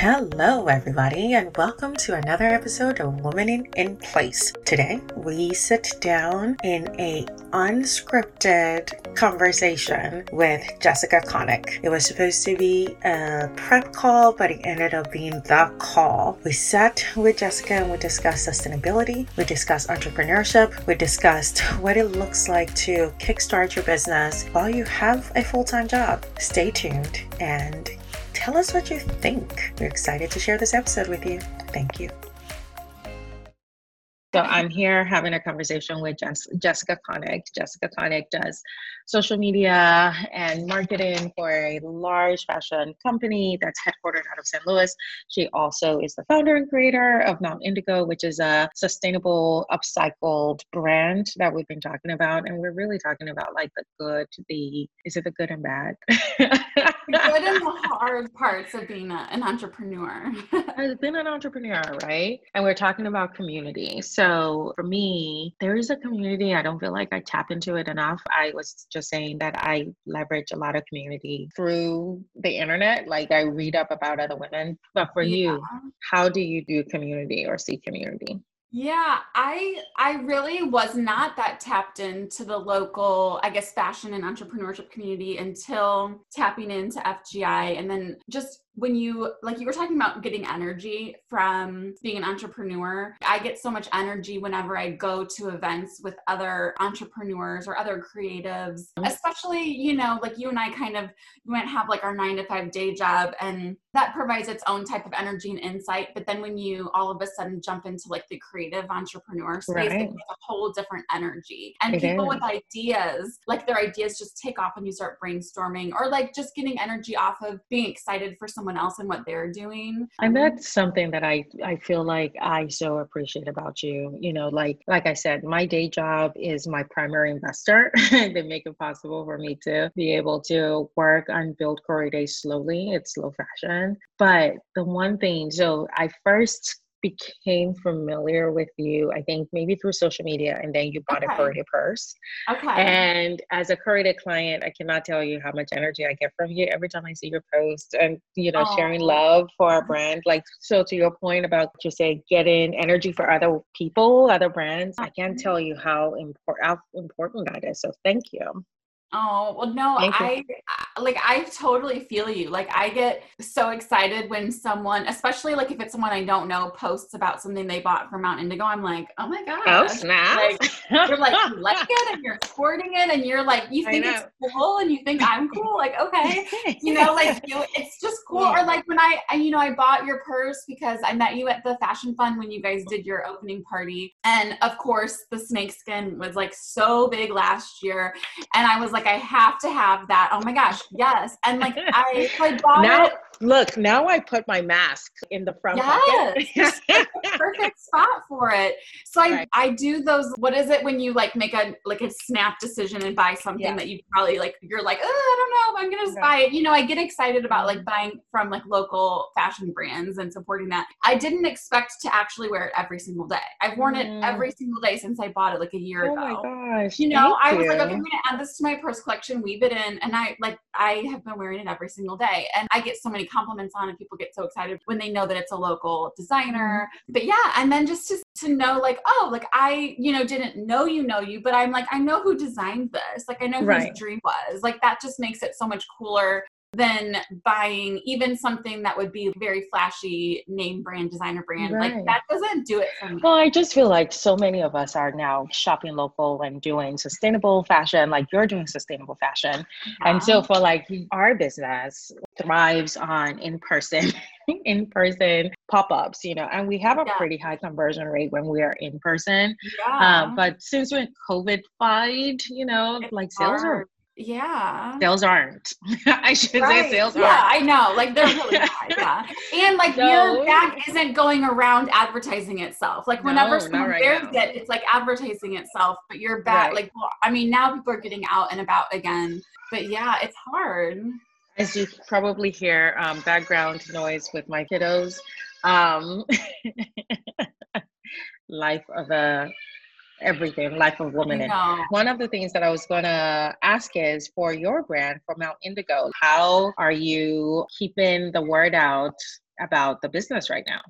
Hello, everybody, and welcome to another episode of Woman in Place. Today, we sit down in a unscripted conversation with Jessica Connick. It was supposed to be a prep call, but it ended up being the call. We sat with Jessica and we discussed sustainability, we discussed entrepreneurship, we discussed what it looks like to kickstart your business while you have a full time job. Stay tuned and tell us what you think. We're excited to share this episode with you. Thank you. So I'm here having a conversation with Jessica Connick. Jessica Connick does social media and marketing for a large fashion company that's headquartered out of St. Louis. She also is the founder and creator of Mount Indigo, which is a sustainable, upcycled brand that we've been talking about. And we're really talking about like the good, the is it the good and bad? good and the hard parts of being a, an entrepreneur. I've been an entrepreneur, right? And we're talking about community. So for me, there is a community. I don't feel like I tap into it enough. I was just saying that I leverage a lot of community through the internet. Like I read up about other women. But for yeah. you, how do you do community or see community? Yeah, I I really was not that tapped into the local, I guess, fashion and entrepreneurship community until tapping into FGI and then just when you like you were talking about getting energy from being an entrepreneur i get so much energy whenever i go to events with other entrepreneurs or other creatives mm-hmm. especially you know like you and i kind of we might have like our nine to five day job and that provides its own type of energy and insight but then when you all of a sudden jump into like the creative entrepreneur space right. it's a whole different energy and it people is. with ideas like their ideas just take off when you start brainstorming or like just getting energy off of being excited for someone else and what they're doing. And um, that's something that i i feel like i so appreciate about you you know like like i said my day job is my primary investor they make it possible for me to be able to work and build Corey Day slowly. It's slow fashion. But the one thing so i first became familiar with you, I think maybe through social media, and then you bought okay. a curated purse. Okay. And as a curated client, I cannot tell you how much energy I get from you every time I see your post and, you know, sharing love for our brand. Like, so to your point about you say getting energy for other people, other brands, I can't mm-hmm. tell you how, import- how important that is. So thank you. Oh, well, no, I like, I totally feel you. Like, I get so excited when someone, especially like if it's someone I don't know, posts about something they bought from Mount Indigo. I'm like, oh my God. Oh, snap. Like, you're like, you like it and you're sporting it and you're like, you think it's cool and you think I'm cool. Like, okay. You know, like, you, it's just cool. Yeah. Or like when I, I, you know, I bought your purse because I met you at the Fashion Fund when you guys did your opening party. And of course, the snakeskin was like so big last year. And I was like, like I have to have that. Oh my gosh, yes. And like I like bought now, it. Look, now I put my mask in the front yes, pocket. perfect spot for it. So I, right. I do those. What is it when you like make a like a snap decision and buy something yeah. that you probably like? You're like, oh, I don't know, I'm gonna just buy it. You know, I get excited about like mm-hmm. buying from like local fashion brands and supporting that. I didn't expect to actually wear it every single day. I've worn mm. it every single day since I bought it like a year oh ago. Oh my gosh! You know, I was you. like, okay, I'm gonna add this to my purse collection, weave it in, and I like I have been wearing it every single day, and I get so many compliments on it. People get so excited when they know that it's a local designer. Mm-hmm. But yeah, and then just to to know like, oh, like I you know didn't know you know you, but I'm like I know who designed this. Like I know right. whose dream was. Like that just makes it so much cooler than buying even something that would be very flashy name brand designer brand right. like that doesn't do it for me well i just feel like so many of us are now shopping local and doing sustainable fashion like you're doing sustainable fashion yeah. and so for like our business thrives on in person in person pop-ups you know and we have a yeah. pretty high conversion rate when we are in person yeah. um, but since we're covid fied you know it's like sales hard. are yeah sales aren't i should right. say sales yeah aren't. i know like they're really high yeah and like no. your bag isn't going around advertising itself like whenever no, someone right wears it it's like advertising itself but your bag right. like well, i mean now people are getting out and about again but yeah it's hard as you probably hear um, background noise with my kiddos um, life of a everything, life of woman. And one of the things that I was going to ask is for your brand, for Mount Indigo, how are you keeping the word out about the business right now?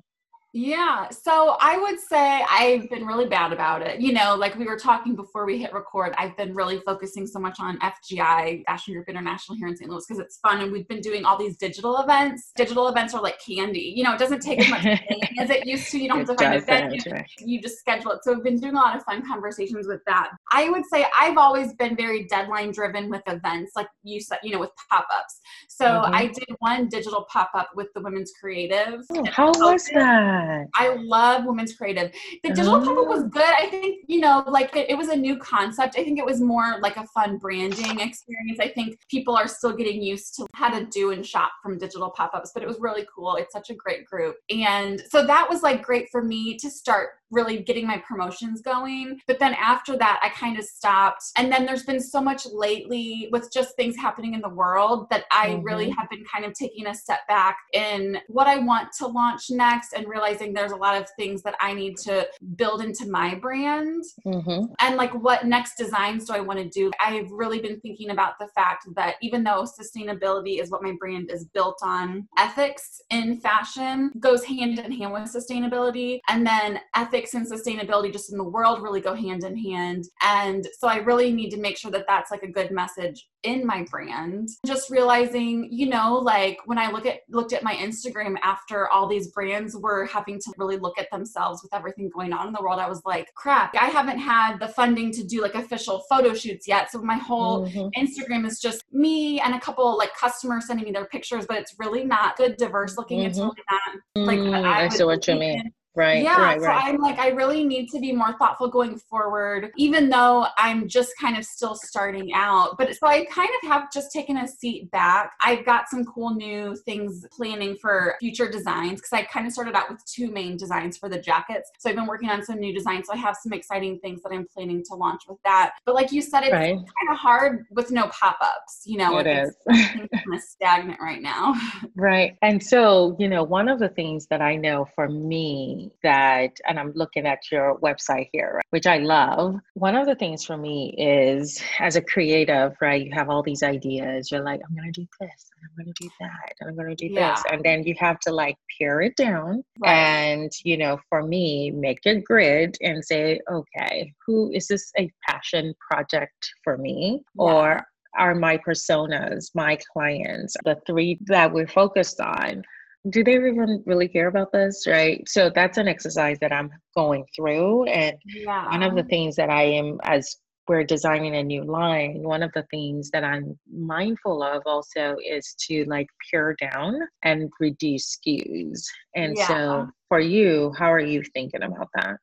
Yeah. So I would say I've been really bad about it. You know, like we were talking before we hit record, I've been really focusing so much on FGI, Fashion Group International here in St. Louis, because it's fun. And we've been doing all these digital events. Digital events are like candy. You know, it doesn't take as much as it used to. You don't have to find a venue. You just schedule it. So we've been doing a lot of fun conversations with that. I would say I've always been very deadline driven with events, like you said, you know, with pop ups. So mm-hmm. I did one digital pop up with the Women's Creative. Oh, how was that? I love women's creative. The digital oh. pop-up was good. I think, you know, like it, it, was a new concept. I think it was more like a fun branding experience. I think people are still getting used to how to do and shop from digital pop-ups, but it was really cool. It's such a great group. And so that was like great for me to start really getting my promotions going. But then after that, I kind of stopped. And then there's been so much lately with just things happening in the world that I mm-hmm. really have been kind of taking a step back in what I want to launch next and realizing there's a lot of things that I need to build into my brand. Mm-hmm. And like, what next designs do I want to do? I've really been thinking about the fact that even though sustainability is what my brand is built on, ethics in fashion goes hand in hand with sustainability. And then ethics ethics and sustainability just in the world really go hand in hand. And so I really need to make sure that that's like a good message in my brand. Just realizing, you know, like when I look at looked at my Instagram after all these brands were having to really look at themselves with everything going on in the world, I was like, crap, I haven't had the funding to do like official photo shoots yet. So my whole mm-hmm. Instagram is just me and a couple like customers sending me their pictures, but it's really not good diverse looking. Mm-hmm. It's really not like mm, I, I see what you mean. Right. Yeah. Right, so I'm like, I really need to be more thoughtful going forward, even though I'm just kind of still starting out. But so I kind of have just taken a seat back. I've got some cool new things planning for future designs because I kind of started out with two main designs for the jackets. So I've been working on some new designs. So I have some exciting things that I'm planning to launch with that. But like you said, it's right. kind of hard with no pop ups, you know, it is. kind of stagnant right now. Right. And so, you know, one of the things that I know for me, that, and I'm looking at your website here, right, which I love. One of the things for me is as a creative, right, you have all these ideas. You're like, I'm going to do this, and I'm going to do that, and I'm going to do yeah. this. And then you have to like pare it down. Right. And, you know, for me, make a grid and say, okay, who is this a passion project for me? Yeah. Or are my personas, my clients, the three that we're focused on, do they even really care about this right so that's an exercise that i'm going through and yeah. one of the things that i am as we're designing a new line one of the things that i'm mindful of also is to like pare down and reduce SKUs and yeah. so for you how are you thinking about that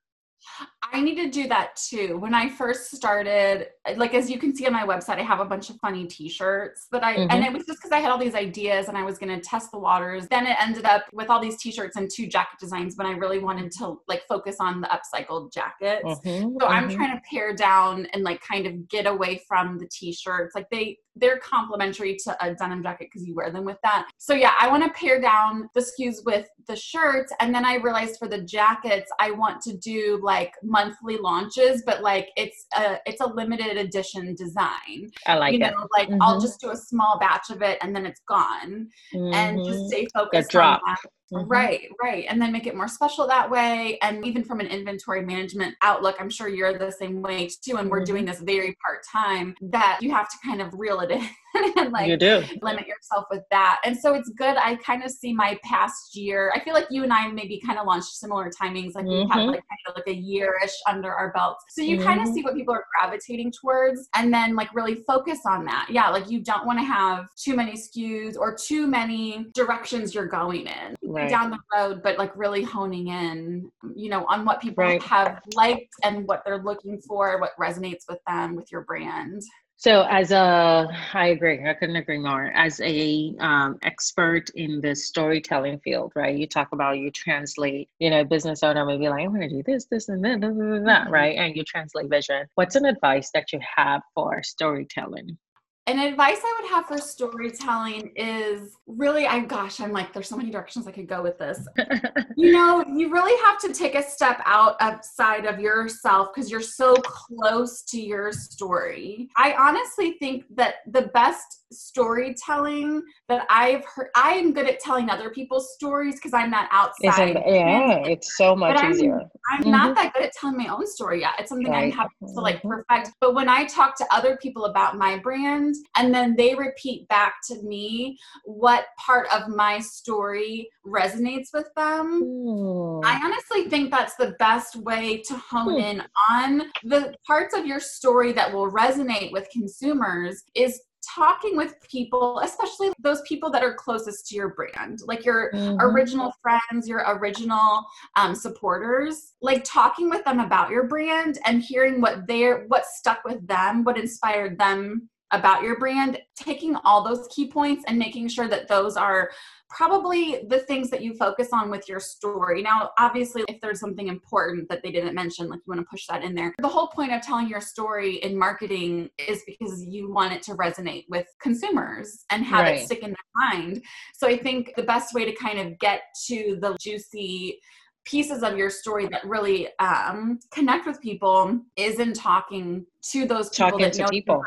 I need to do that too. When I first started, like as you can see on my website, I have a bunch of funny t-shirts that I mm-hmm. and it was just because I had all these ideas and I was gonna test the waters. Then it ended up with all these t-shirts and two jacket designs when I really wanted to like focus on the upcycled jackets. Mm-hmm. So mm-hmm. I'm trying to pare down and like kind of get away from the t-shirts. Like they they're complementary to a denim jacket because you wear them with that. So yeah, I want to pare down the SKUs with the shirts and then I realized for the jackets I want to do like monthly launches, but like it's a it's a limited edition design. I like you it. know, like mm-hmm. I'll just do a small batch of it and then it's gone, mm-hmm. and just mm-hmm. stay focused on that. Mm-hmm. Right, right. And then make it more special that way. And even from an inventory management outlook, I'm sure you're the same way too. And we're mm-hmm. doing this very part time that you have to kind of reel it in and like you do. limit yourself with that. And so it's good. I kind of see my past year. I feel like you and I maybe kind of launched similar timings. Like mm-hmm. we have like kind of like a year-ish under our belts. So you mm-hmm. kind of see what people are gravitating towards and then like really focus on that. Yeah, like you don't want to have too many SKUs or too many directions you're going in right. down the road, but like really honing in, you know, on what people right. have liked and what they're looking for, what resonates with them with your brand. So, as a, I agree. I couldn't agree more. As a um, expert in the storytelling field, right? You talk about you translate. You know, business owner may be like, "I'm going to do this, this, and that, that, that," right? And you translate vision. What's an advice that you have for storytelling? An advice I would have for storytelling is really, I gosh, I'm like, there's so many directions I could go with this. you know, you really have to take a step out outside of yourself because you're so close to your story. I honestly think that the best storytelling that I've heard, I'm good at telling other people's stories because I'm not outside. Isn't, yeah, it's so much I'm, easier. I'm mm-hmm. not that good at telling my own story yet. It's something right. I have to like mm-hmm. perfect. But when I talk to other people about my brand and then they repeat back to me what part of my story resonates with them, Ooh. I honestly think that's the best way to hone Ooh. in on the parts of your story that will resonate with consumers is talking with people, especially those people that are closest to your brand, like your mm-hmm. original friends, your original um, supporters, like talking with them about your brand and hearing what they're, what stuck with them, what inspired them about your brand, taking all those key points and making sure that those are probably the things that you focus on with your story. Now, obviously, if there's something important that they didn't mention, like you want to push that in there. The whole point of telling your story in marketing is because you want it to resonate with consumers and have right. it stick in their mind. So I think the best way to kind of get to the juicy pieces of your story that really um, connect with people is in talking to those people talking to people.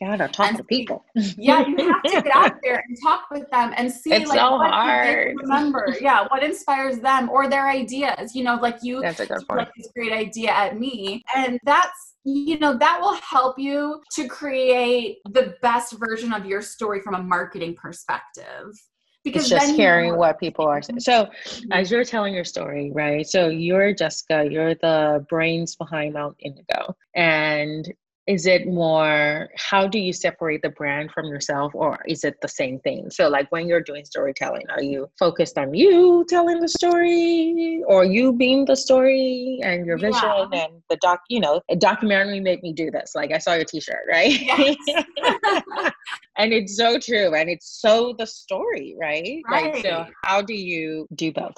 Yeah, to talk and to people. yeah, you have to get out there and talk with them and see it's like so what hard. remember. Yeah, what inspires them or their ideas. You know, like you that's a good point. like this great idea at me, and that's you know that will help you to create the best version of your story from a marketing perspective because it's just hearing what people are saying. So, mm-hmm. as you're telling your story, right? So, you're Jessica, you're the brains behind Mount Indigo, and is it more how do you separate the brand from yourself or is it the same thing so like when you're doing storytelling are you focused on you telling the story or you being the story and your vision yeah. and the doc you know a documentary made me do this like i saw your t-shirt right yes. and it's so true and it's so the story right? right like so how do you do both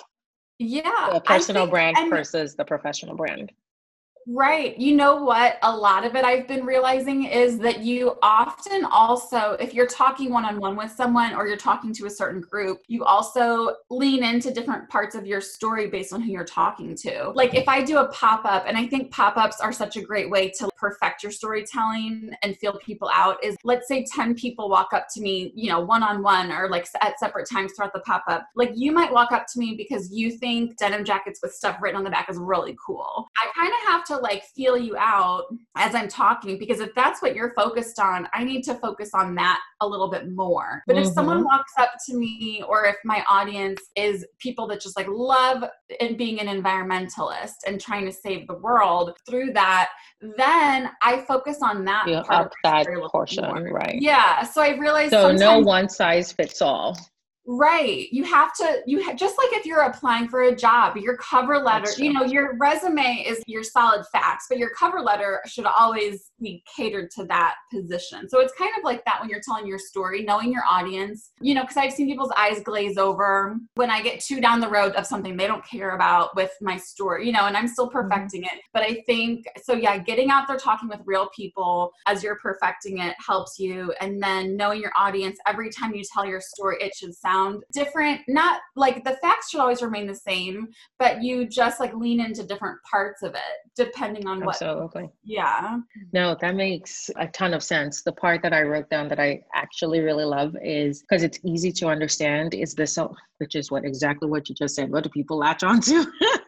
yeah the personal think, brand versus the professional brand Right. You know what? A lot of it I've been realizing is that you often also, if you're talking one on one with someone or you're talking to a certain group, you also lean into different parts of your story based on who you're talking to. Like if I do a pop up, and I think pop ups are such a great way to perfect your storytelling and feel people out, is let's say 10 people walk up to me, you know, one on one or like at separate times throughout the pop up. Like you might walk up to me because you think denim jackets with stuff written on the back is really cool. I kind of have to to like feel you out as I'm talking because if that's what you're focused on, I need to focus on that a little bit more. But mm-hmm. if someone mm-hmm. walks up to me or if my audience is people that just like love and being an environmentalist and trying to save the world through that, then I focus on that yeah, part that portion, right? Yeah. So I realized so no one size fits all. Right. You have to, you ha- just like if you're applying for a job, your cover letter, you know, your resume is your solid facts, but your cover letter should always be catered to that position. So it's kind of like that when you're telling your story, knowing your audience, you know, because I've seen people's eyes glaze over when I get too down the road of something they don't care about with my story, you know, and I'm still mm-hmm. perfecting mm-hmm. it. But I think, so yeah, getting out there talking with real people as you're perfecting it helps you. And then knowing your audience, every time you tell your story, it should sound sound different. Not like the facts should always remain the same, but you just like lean into different parts of it depending on what. Absolutely. Yeah. No, that makes a ton of sense. The part that I wrote down that I actually really love is because it's easy to understand is this, oh, which is what exactly what you just said. What do people latch onto?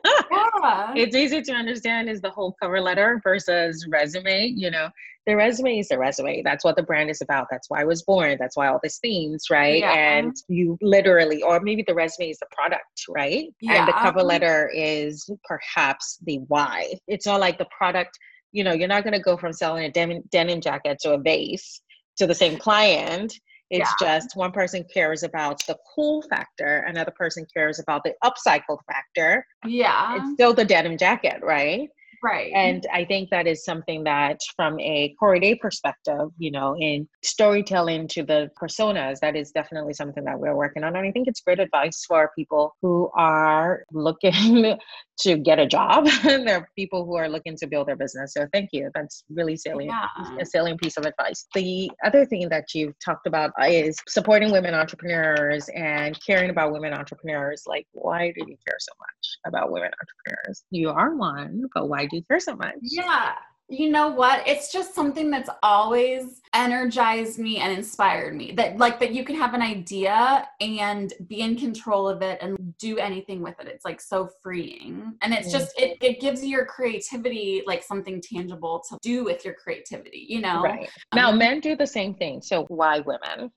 yeah. It's easy to understand is the whole cover letter versus resume, you know the resume is the resume. That's what the brand is about. That's why I was born. That's why all these themes, right? Yeah. And you literally, or maybe the resume is the product, right? Yeah. And the cover letter is perhaps the why. It's not like the product, you know, you're not going to go from selling a denim, denim jacket to a vase to the same client. It's yeah. just one person cares about the cool factor, another person cares about the upcycled factor. Yeah. It's still the denim jacket, right? Right. And I think that is something that, from a Corey Day perspective, you know, in storytelling to the personas, that is definitely something that we're working on. And I think it's great advice for people who are looking to get a job. And there are people who are looking to build their business. So thank you. That's really salient, Yeah. a salient piece of advice. The other thing that you've talked about is supporting women entrepreneurs and caring about women entrepreneurs. Like, why do you care so much about women entrepreneurs? You are one, but why do you care so much? Yeah. You know what? It's just something that's always energized me and inspired me. That like that you can have an idea and be in control of it and do anything with it. It's like so freeing. And it's just it it gives your creativity like something tangible to do with your creativity, you know? Right. Now, Um, men do the same thing. So why women?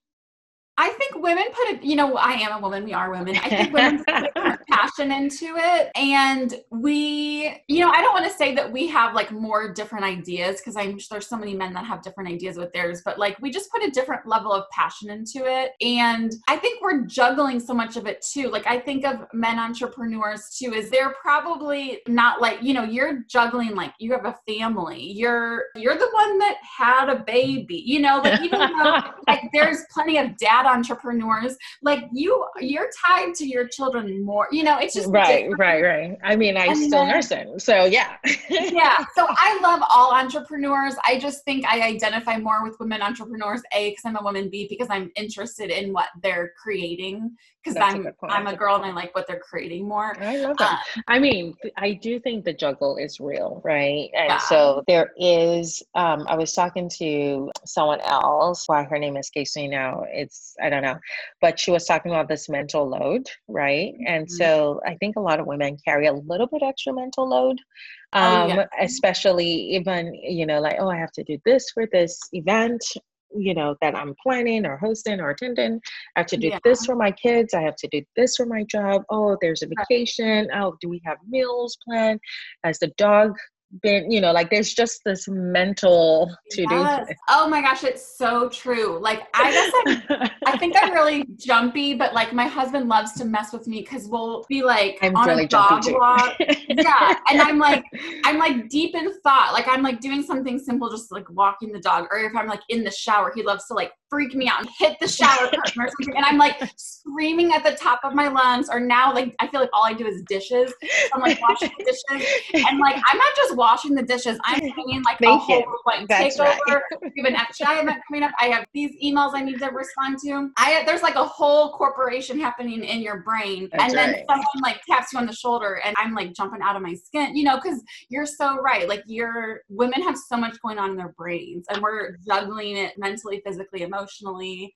I think women put it, you know, I am a woman, we are women. I think women put a passion into it. And we, you know, I don't want to say that we have like more different ideas because I'm sure there's so many men that have different ideas with theirs, but like we just put a different level of passion into it. And I think we're juggling so much of it too. Like I think of men entrepreneurs too, is they're probably not like, you know, you're juggling like you have a family. You're you're the one that had a baby, you know, like even though like there's plenty of dad entrepreneurs like you you're tied to your children more you know it's just right, different. right, right. I mean, I And still then- nurse him. So yeah. yeah so i love all entrepreneurs i just think i identify more with women entrepreneurs a because i'm a woman b because i'm interested in what they're creating because That's a i'm i'm a girl and i like what they're creating more I love that. Uh, I mean, I do think the juggle is real, right? And Yeah. so there is, um, I was talking to someone else, why her name escapes me now. It's, I don't know, but she was talking about this mental load, right? And Mhm. so I think a lot of women carry a little bit extra mental load. Oh, Um, yeah. especially even, you know, like, oh, I have to do this for this event, you know, that I'm planning or hosting or attending. I have to do Yeah. this for my kids. I have to do this for my job. Oh, there's a vacation. Oh, do we have meals planned? Has the dog been, you know, like there's just this mental to do. Yes. oh my gosh it's so true like i guess i'm I think I'm really jumpy, but like my husband loves to mess with me because we'll be like I'm on really a dog walk. Yeah, and I'm like, I'm like deep in thought. Like I'm like doing something simple, just like walking the dog, or if I'm like in the shower, he loves to like freak me out and hit the shower curtain or something, and I'm like screaming at the top of my lungs. Or now, like I feel like all I do is dishes. So I'm like washing the dishes, and like I'm not just washing the dishes. I'm bringing like a Thank whole like takeover. right. We have an FGI event coming up. I have these emails I need to respond to. I there's like a whole corporation happening in your brain, That's and then right. someone like taps you on the shoulder, and I'm like jumping out of my skin, you know, because you're so right. Like you're women have so much going on in their brains, and we're juggling it mentally, physically, emotionally.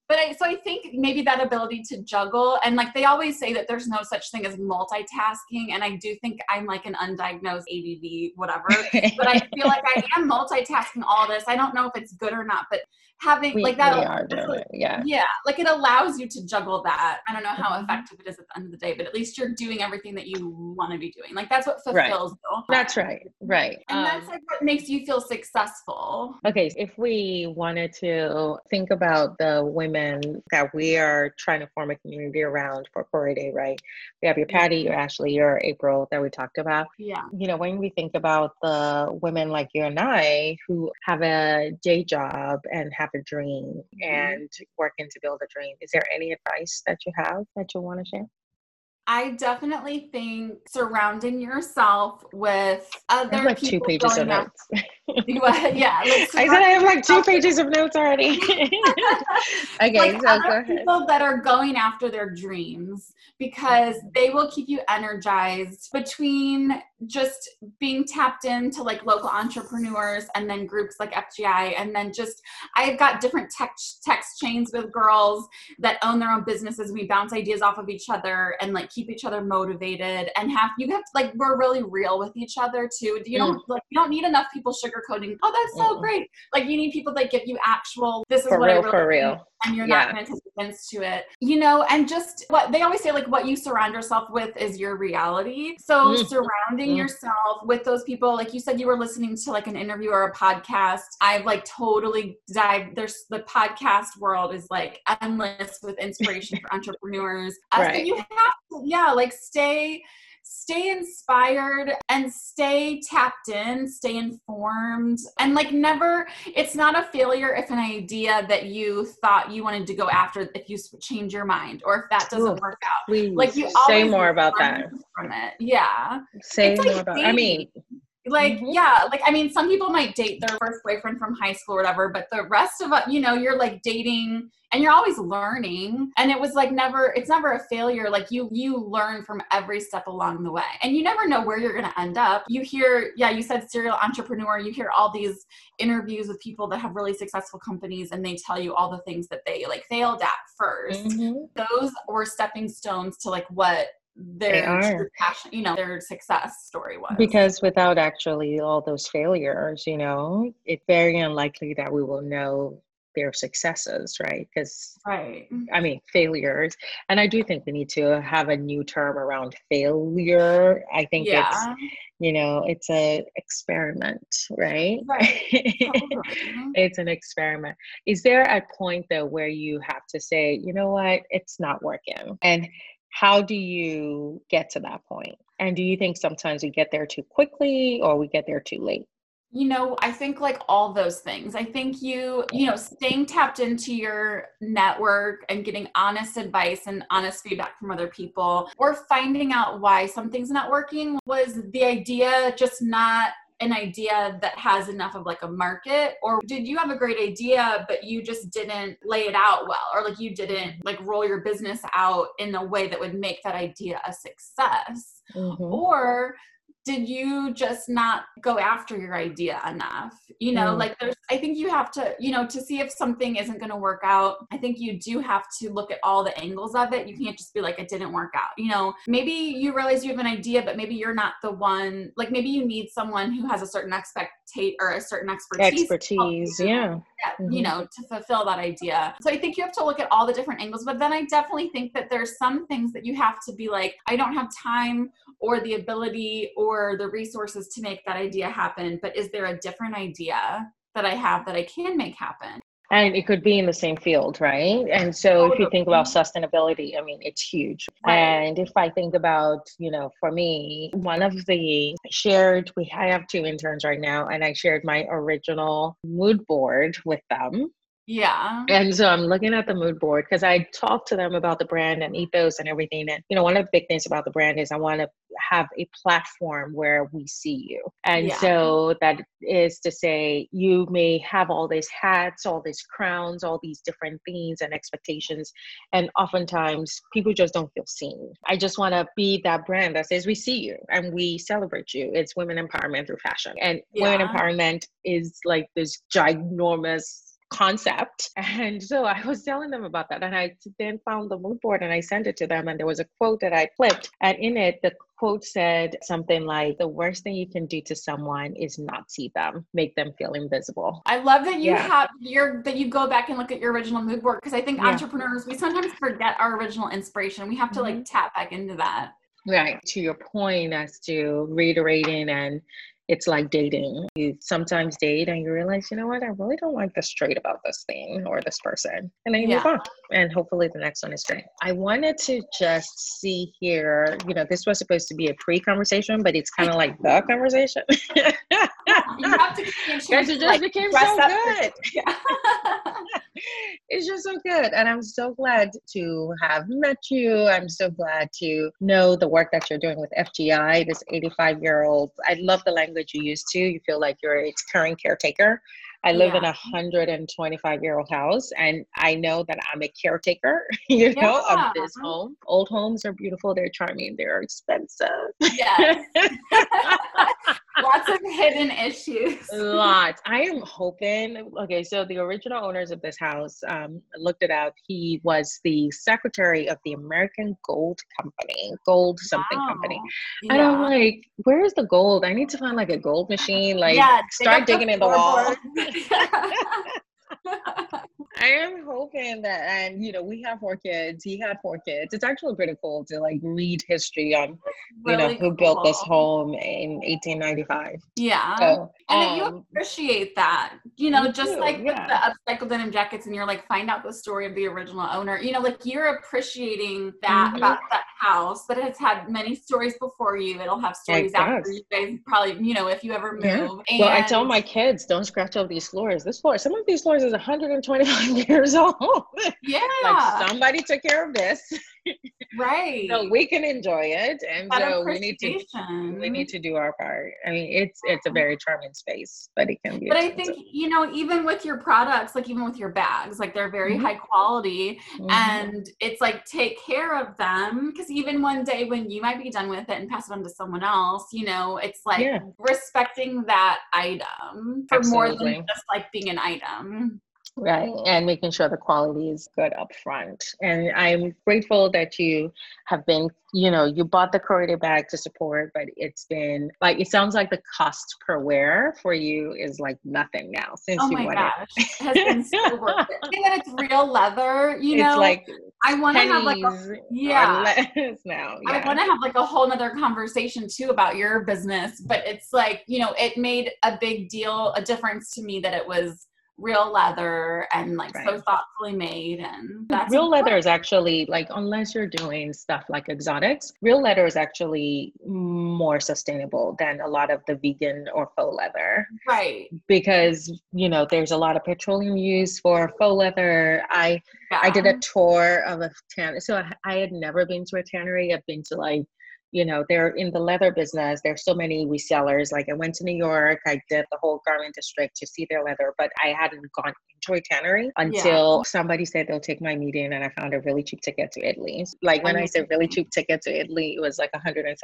But I so I think maybe that ability to juggle, and like they always say that there's no such thing as multitasking, and I do think I'm like an undiagnosed ADD, whatever but I feel like I am multitasking all this. I don't know if it's good or not, but having we, like that, we are doing. Yeah. yeah, like it allows you to juggle that. I don't know how Mhm. effective it is at the end of the day, but at least you're doing everything that you want to be doing. Like that's what Right. fulfills you. That's right. Right. And that's Um, like what makes you feel successful. Okay, if we wanted to think about the women that we are trying to form a community around for Corey Day, right? We have your Patty, your Ashley, your April that we talked about. Yeah. You know, when we think about the women like you and I who have a day job and have a dream Mhm. and working to build a dream, is there any advice that you have that you want to share? I definitely think surrounding yourself with other like two people pages of notes. Yeah, like I said I have like two pages of notes already. okay, like so go ahead. people that are going after their dreams because mm-hmm. they will keep you energized between just being tapped into like local entrepreneurs and then groups like FGI and then just I've got different text text chains with girls that own their own businesses we bounce ideas off of each other and like keep each other motivated and have you have like we're really real with each other too you mm. don't like you don't need enough people sugarcoating oh that's so Mm-mm. great like you need people that give you actual this is For what I real, really for real. and you're Yeah. not going to take offense to it you know and just what they always say like what you surround yourself with is your reality so Mm. surrounding Mm. yourself with those people like you said you were listening to like an interview or a podcast i've like totally dived there's the podcast world is like endless with inspiration for entrepreneurs Uh, so Right. you have to yeah like stay stay inspired and stay tapped in, stay informed, and like never, it's not a failure if an idea that you thought you wanted to go after, if you change your mind or if that doesn't Ooh, work out. Please like you say more about that. From it. Yeah. Say it's more like about dating. I mean, like mm-hmm. yeah like i mean some people might date their first boyfriend from high school or whatever but the rest of it you know you're like dating and you're always learning and it was like never it's never a failure like you you learn from every step along the way and you never know where you're going to end up you hear yeah you said serial entrepreneur you hear all these interviews with people that have really successful companies and they tell you all the things that they like failed at 1st mm-hmm. those were stepping stones to like what their passion, you know, their success story was. Because without actually all those failures, you know, it's very unlikely that we will know their successes, right? Because, right. I mean, failures. And I do think we need to have a new term around failure. I think yeah. it's, you know, it's a experiment, right? Right. Uh-huh. it's an experiment. Is there a point though where you have to say, you know what, it's not working? And how do you get to that point? And do you think sometimes we get there too quickly or we get there too late? You know, I think like all those things. I think you, you know, staying tapped into your network and getting honest advice and honest feedback from other people or finding out why something's not working was the idea just not an idea that has enough of like a market or did you have a great idea but you just didn't lay it out well or like you didn't like roll your business out in a way that would make that idea a success mm-hmm. or did you just not go after your idea enough? You know mm. like there's i think you have to you know to see if something isn't going to work out i think you do have to look at all the angles of it. You can't just be like it didn't work out. You know maybe you realize you have an idea but maybe you're not the one like maybe you need someone who has a certain expectate or a certain expertise expertise yeah mm-hmm. you know to fulfill that idea. So i think you have to look at all the different angles but then i definitely think that there's some things that you have to be like i don't have time or the ability or the resources to make that idea happen but is there a different idea that i have that i can make happen and it could be in the same field right? And so if you think about sustainability i mean it's huge. And if i think about you know for me one of the shared we i have two interns right now and i shared my original mood board with them yeah. And so I'm looking at the mood board because I talked to them about the brand and ethos and everything. And, you know, one of the big things about the brand is I want to have a platform where we see you. And yeah. so that is to say, you may have all these hats, all these crowns, all these different things and expectations. And oftentimes people just don't feel seen. I just want to be that brand that says, we see you and we celebrate you. It's women empowerment through fashion. And yeah. women empowerment is like this ginormous concept. And so I was telling them about that. And I then found the mood board and I sent it to them. And there was a quote that I flipped. And in it, the quote said something like, The worst thing you can do to someone is not see them, make them feel invisible. I love that you yeah. have your, that you go back and look at your original mood board. Cause I think yeah. entrepreneurs, we sometimes forget our original inspiration. We have to mm-hmm. like tap back into that. Right. To your point as to reiterating and it's like dating. You sometimes date and you realize, you know what, I really don't like this trait about this thing or this person. And then you yeah. move on. And hopefully the next one is great. I wanted to just see here, you know, this was supposed to be a pre conversation, but it's kind of like the conversation. you have to because it just like, became so good. it's just so good. And I'm so glad to have met you. I'm so glad to know the work that you're doing with FGI, this 85 year old. I love the language you use too. You feel like you're its current caretaker. I live yeah. in a 125 year old house, and I know that I'm a caretaker, you know, yeah. of this home. Old homes are beautiful, they're charming, they're expensive. Yes. Lots of hidden issues. Lots. I am hoping. Okay, so the original owners of this house um, looked it up. He was the secretary of the American Gold Company, Gold something wow. company. And yeah. I'm like, where's the gold? I need to find like a gold machine. Like, yeah, start digging in the wall. I am hoping that, and you know, we have four kids. He had four kids. It's actually pretty cool to like read history on, you know, who cool. built this home in 1895. Yeah, so, and um, you appreciate that, you know, just like yeah. with the upcycled denim jackets, and you're like, find out the story of the original owner. You know, like you're appreciating that mm-hmm. about that house, but it's had many stories before you. It'll have stories after you guys probably, you know, if you ever move. Yeah. And, well, I tell my kids, don't scratch up these floors. This floor, some of these floors is 125 years old. Yeah. like somebody took care of this. Right. so we can enjoy it. And that so we need to we need to do our part. I mean, it's it's a very charming space, but it can be But expensive. I think, you know, even with your products, like even with your bags, like they're very mm-hmm. high quality mm-hmm. and it's like take care of them because even one day when you might be done with it and pass it on to someone else, you know, it's like yeah. respecting that item for Absolutely. more than just like being an item right? And making sure the quality is good up front and i'm grateful that you have been you know you bought the corridor bag to support but it's been like it sounds like the cost per wear for you is like nothing now since oh you my gosh it. it has been so worth it. And it's real leather you know? it's like i want to have like a, yeah. now yeah. i want to have like a whole nother conversation too about your business but it's like you know it made a big deal a difference to me that it was real leather and like right. so thoughtfully made and that's real important. leather is actually like unless you're doing stuff like exotics real leather is actually more sustainable than a lot of the vegan or faux leather right because you know there's a lot of petroleum used for faux leather i yeah. i did a tour of a tan so I, I had never been to a tannery i've been to like you know they're in the leather business there's so many resellers like i went to new york i did the whole garment district to see their leather but i hadn't gone Toy Tannery until yeah. somebody said they'll take my meeting and I found a really cheap ticket to Italy. Like when I said really cheap ticket to Italy, it was like $171.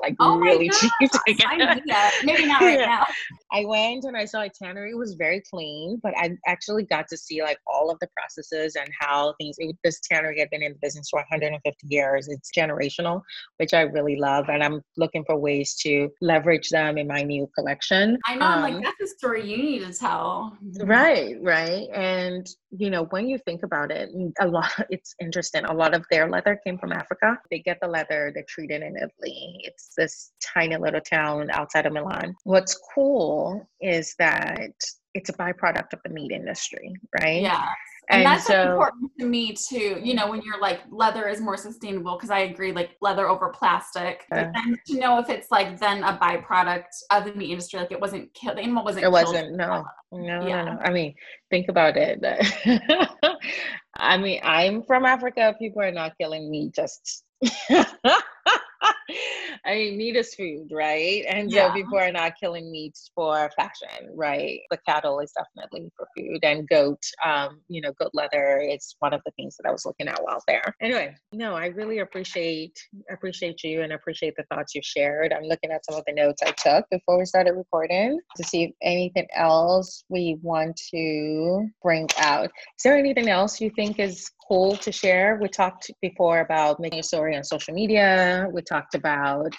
Like oh really cheap ticket. Maybe not right yeah. now. I went and I saw a tannery. It was very clean, but I actually got to see like all of the processes and how things, it, this tannery had been in the business for 150 years. It's generational, which I really love. And I'm looking for ways to leverage them in my new collection. I know, um, like that's a story you need to tell. Right, right right? And you know, when you think about it, a lot it's interesting. A lot of their leather came from Africa. They get the leather, they treat it in Italy. It's this tiny little town outside of Milan. What's cool is that it's a byproduct of the meat industry, right? Yeah and, and that's so, important to me too you know when you're like leather is more sustainable because i agree like leather over plastic. Then to know if it's like then a byproduct of the meat industry like it wasn't killed the animal wasn't it wasn't no. no, yeah. no no. I mean think about it. I mean i'm from africa people are not killing me just I mean, meat is food, right? And yeah. so people are not killing meat for fashion, right? The cattle is definitely for food, and goat, um, you know, goat leather is one of the things that I was looking at while there. Anyway, no, I really appreciate appreciate you and appreciate the thoughts you shared. I'm looking at some of the notes I took before we started recording to see if anything else we want to bring out. Is there anything else you think is cool to share. We talked before about making a story on social media. We talked about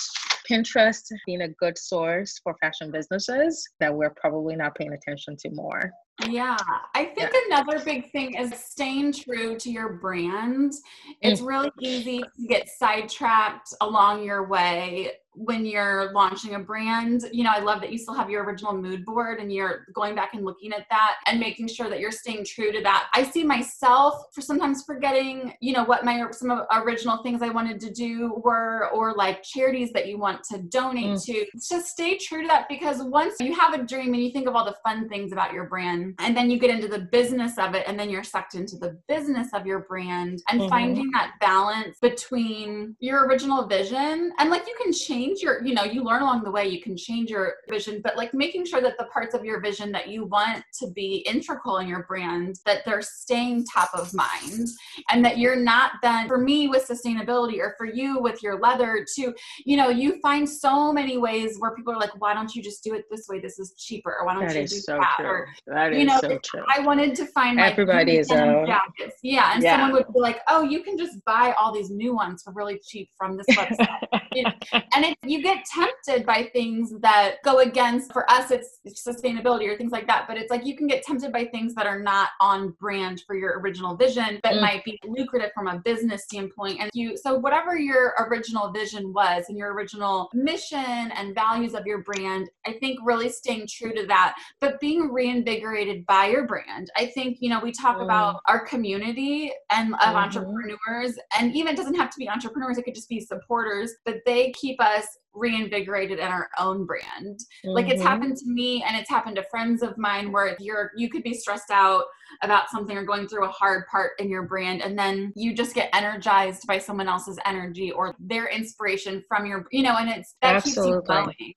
Pinterest being a good source for fashion businesses that we're probably not paying attention to more. Yeah, I think yeah. another big thing is staying true to your brand. It's mm. really easy to get sidetracked along your way when you're launching a brand, you know, I love that you still have your original mood board and you're going back and looking at that and making sure that you're staying true to that. I see myself for sometimes forgetting, you know, what my some of original things I wanted to do were or like charities that you want to donate mm. to. Just stay true to that because once you have a dream and you think of all the fun things about your brand and then you get into the business of it and then you're sucked into the business of your brand and mm-hmm. finding that balance between your original vision and like you can change change your, you know, you learn along the way, you can change your vision, but like making sure that the parts of your vision that you want to be integral in your brand, that they're staying top of mind and that you're not then, for me with sustainability or for you with your leather too, you know, you find so many ways where people are like, why don't you just do it this way? This is cheaper. Or why don't that you do so that? True. Or, that is you know, so. I wanted to find like, everybody is jackets. Yeah. And yeah. someone would be like, oh, you can just buy all these new ones for really cheap from this website. and it you get tempted by things that go against, for us, it's sustainability or things like that. But it's like you can get tempted by things that are not on brand for your original vision that mm. might be lucrative from a business standpoint. And you, so whatever your original vision was and your original mission and values of your brand, I think really staying true to that, but being reinvigorated by your brand. I think, you know, we talk mm. about our community and of mm-hmm. entrepreneurs, and even doesn't have to be entrepreneurs, it could just be supporters, but they keep us reinvigorated in our own brand. Mm-hmm. Like it's mm-hmm. happened to me and it's happened to friends of mine where you're you could be stressed out about something or going through a hard part in your brand and then you just get energized by someone else's energy or their inspiration from your you know and it's that Absolutely. keeps you going.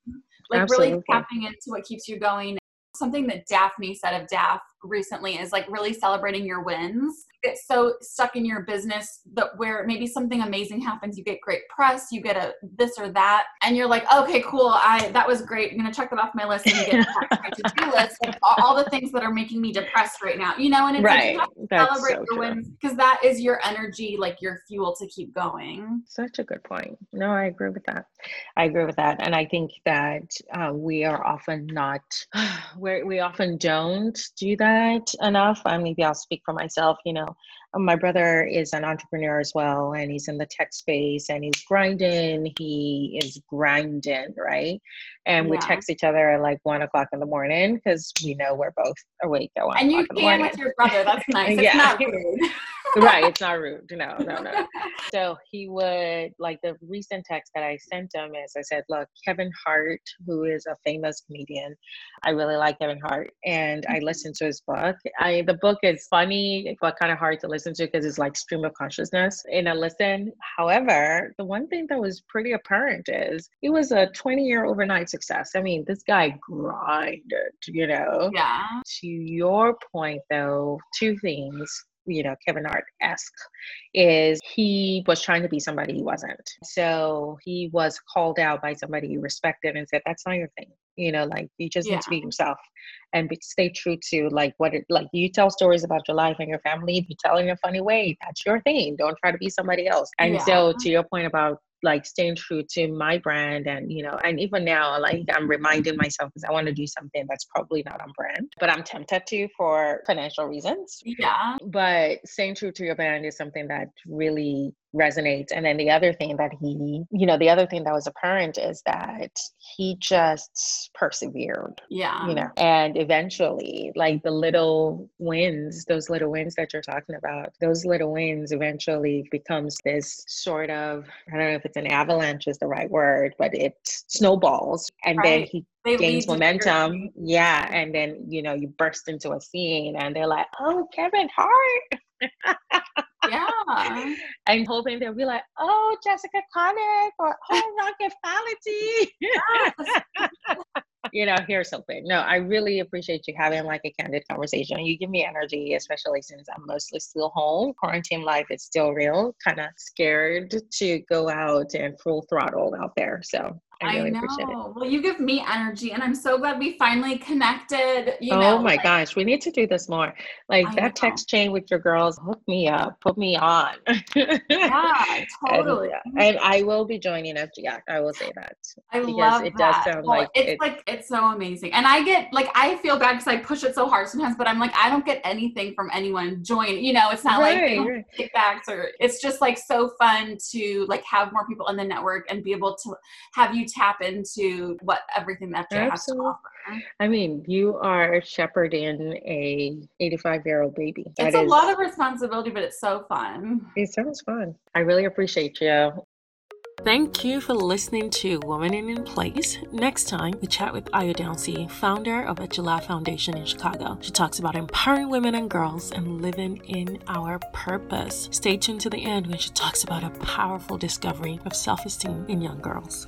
Like Absolutely. really tapping into what keeps you going. Something that Daphne said of Daph recently is like really celebrating your wins get so stuck in your business that where maybe something amazing happens, you get great press, you get a this or that, and you're like, okay, cool, I that was great. I'm gonna check that off my list and get my to-do list of all, the things that are making me depressed right now. You know, and it's right. like you celebrate so your true. wins because that is your energy, like your fuel to keep going. Such a good point. No, I agree with that. I agree with that, and I think that uh, we are often not, we we often don't do that enough. I maybe I'll speak for myself. You know, um, my brother is an entrepreneur as well, and he's in the tech space and he's grinding. He is grinding, right? And yeah. we text each other at like one o'clock in the morning because we know we're both awake at one and you can with your brother. That's nice. It's yeah. right. It's not rude. No, no, no. So he would like the recent text that I sent him is I said, look, Kevin Hart, who is a famous comedian, I really like Kevin Hart, and I mm-hmm. listened to his book. I the book is funny, but kind of hard to listen to because it's like stream of consciousness in a listen. However, the one thing that was pretty apparent is he was a 20 year overnight success. I mean, this guy grinded, you know. Yeah. To your point, though, two things you know Kevin Hart esque is he was trying to be somebody he wasn't. So he was called out by somebody he respected and said, "That's not your thing." You know, like you just yeah. need to be yourself and be, stay true to like what it like. You tell stories about your life and your family. You tell in a funny way. That's your thing. Don't try to be somebody else. And yeah. so, to your point about like staying true to my brand and you know and even now like i'm reminding myself because i want to do something that's probably not on brand but i'm tempted to for financial reasons. Yeah. But staying true to your brand is something that really resonates. And then the other thing that he, you know, the other thing that was apparent is that he just persevered. Yeah. You know, and eventually, like the little wins, those little wins that you're talking about, those little wins eventually becomes this sort of, I don't know if it's an avalanche is the right word, but it snowballs. And right. then he they gains momentum. Yeah. And then, you know, you burst into a scene and they're like, oh, Kevin Hart. yeah. I'm hoping they'll be like, oh, Jessica Connick or oh, Rocket Yes. you know, here's something. No, I really appreciate you having like a candid conversation. You give me energy, especially since I'm mostly still home. Quarantine life is still real, kind of scared to go out and full throttle out there. So I really I appreciate it. Well, you give me energy, and I'm so glad we finally connected. You oh know, my like, gosh, we need to do this more. Like I that know. text chain with your girls, hook me up, put me on. yeah, totally. and, and, I will be joining FGI. I will say that I because love it that. does sound well, like it's, it's like it's so amazing. And I get like I feel bad because I push it so hard sometimes, but I'm like I don't get anything from anyone join. You know, it's not right, like right. kickbacks or it's just like so fun to like have more people in the network and be able to have you tap into what everything that you have to offer. I mean, you are shepherding a 85 year old baby. That it's a is, lot of responsibility, but it's so fun. It sounds fun. I really appreciate you. Thank you for listening to Woman in Place. Next time, we chat with Ayo Downsey, founder of Ejula Foundation in Chicago. She talks about empowering women and girls and living in our purpose. Stay tuned to the end when she talks about a powerful discovery of self esteem in young girls.